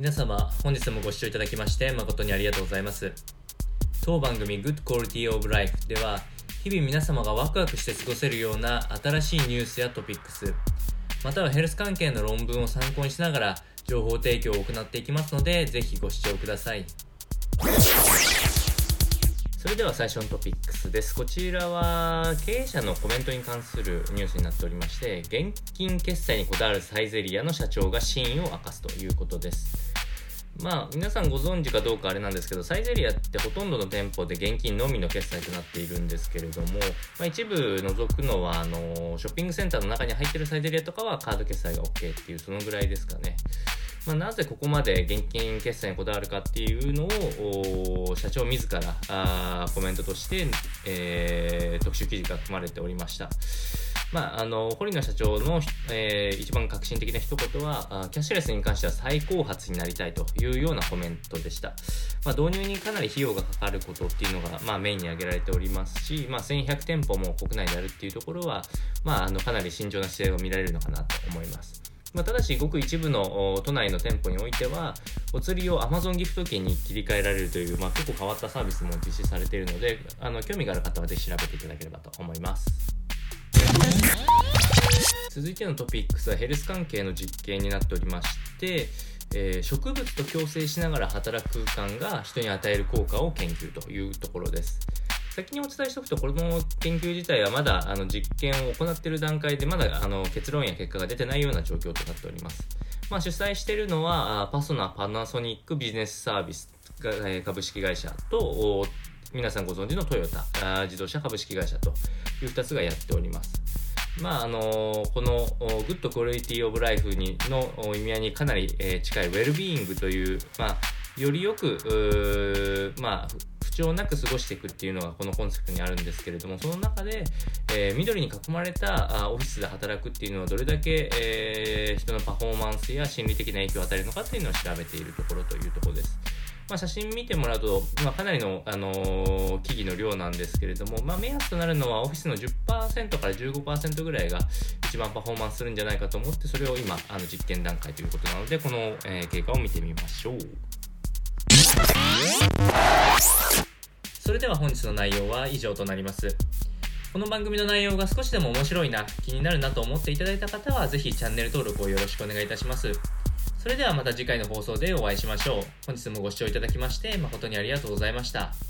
皆様本日もご視聴いただきまして誠にありがとうございます当番組 Good Quality of Life では日々皆様がワクワクして過ごせるような新しいニュースやトピックスまたはヘルス関係の論文を参考にしながら情報提供を行っていきますのでぜひご視聴くださいそれでは最初のトピックスです。こちらは経営者のコメントに関するニュースになっておりまして、現金決済にこだわるサイゼリアの社長が真意を明かすということです。まあ、皆さんご存知かどうかあれなんですけど、サイゼリアってほとんどの店舗で現金のみの決済となっているんですけれども、まあ、一部除くのは、あの、ショッピングセンターの中に入ってるサイゼリアとかはカード決済が OK っていう、そのぐらいですかね。まあ、なぜここまで現金決済にこだわるかっていうのを社長自らあコメントとして、えー、特集記事が組まれておりました。まあ、あの堀野社長の、えー、一番革新的な一言はキャッシュレスに関しては最高発になりたいというようなコメントでした、まあ、導入にかなり費用がかかることっていうのが、まあ、メインに挙げられておりますし、まあ、1100店舗も国内であるっていうところは、まあ、あのかなり慎重な姿勢が見られるのかなと思いますまあ、ただし、ごく一部の都内の店舗においては、お釣りを Amazon ギフト券に切り替えられるという、まあ、結構変わったサービスも実施されているので、あの興味がある方はぜひ調べていただければと思います。続いてのトピックスはヘルス関係の実験になっておりまして、えー、植物と共生しながら働く空間が人に与える効果を研究というところです。先にお伝えしておくと、この研究自体はまだあの実験を行っている段階で、まだあの結論や結果が出てないような状況となっております。まあ、主催しているのは、パソナ、パナソニックビジネスサービス株式会社と、皆さんご存知のトヨタ自動車株式会社という2つがやっております。まああのこのグッドクオリティオブライフにの意味合いにかなりえ近いウェルビーイングという、まあ、よりよく、まあ、不調なく過ごしていくっていうのがこのコンセプトにあるんですけれども、その中で、えー、緑に囲まれたあオフィスで働くっていうのはどれだけ、えー、人のパフォーマンスや心理的な影響を与えるのかっていうのを調べているところというところです。まあ、写真見てもらうと、まあ、かなりの、あのー、木々の量なんですけれども、まあ、目安となるのはオフィスの10%から15%ぐらいが一番パフォーマンスするんじゃないかと思って、それを今、あの実験段階ということなので、この、えー、経過を見てみましょう。それでは本日の内容は以上となります。この番組の内容が少しでも面白いな、気になるなと思っていただいた方は、ぜひチャンネル登録をよろしくお願いいたします。それではまた次回の放送でお会いしましょう。本日もご視聴いただきまして誠にありがとうございました。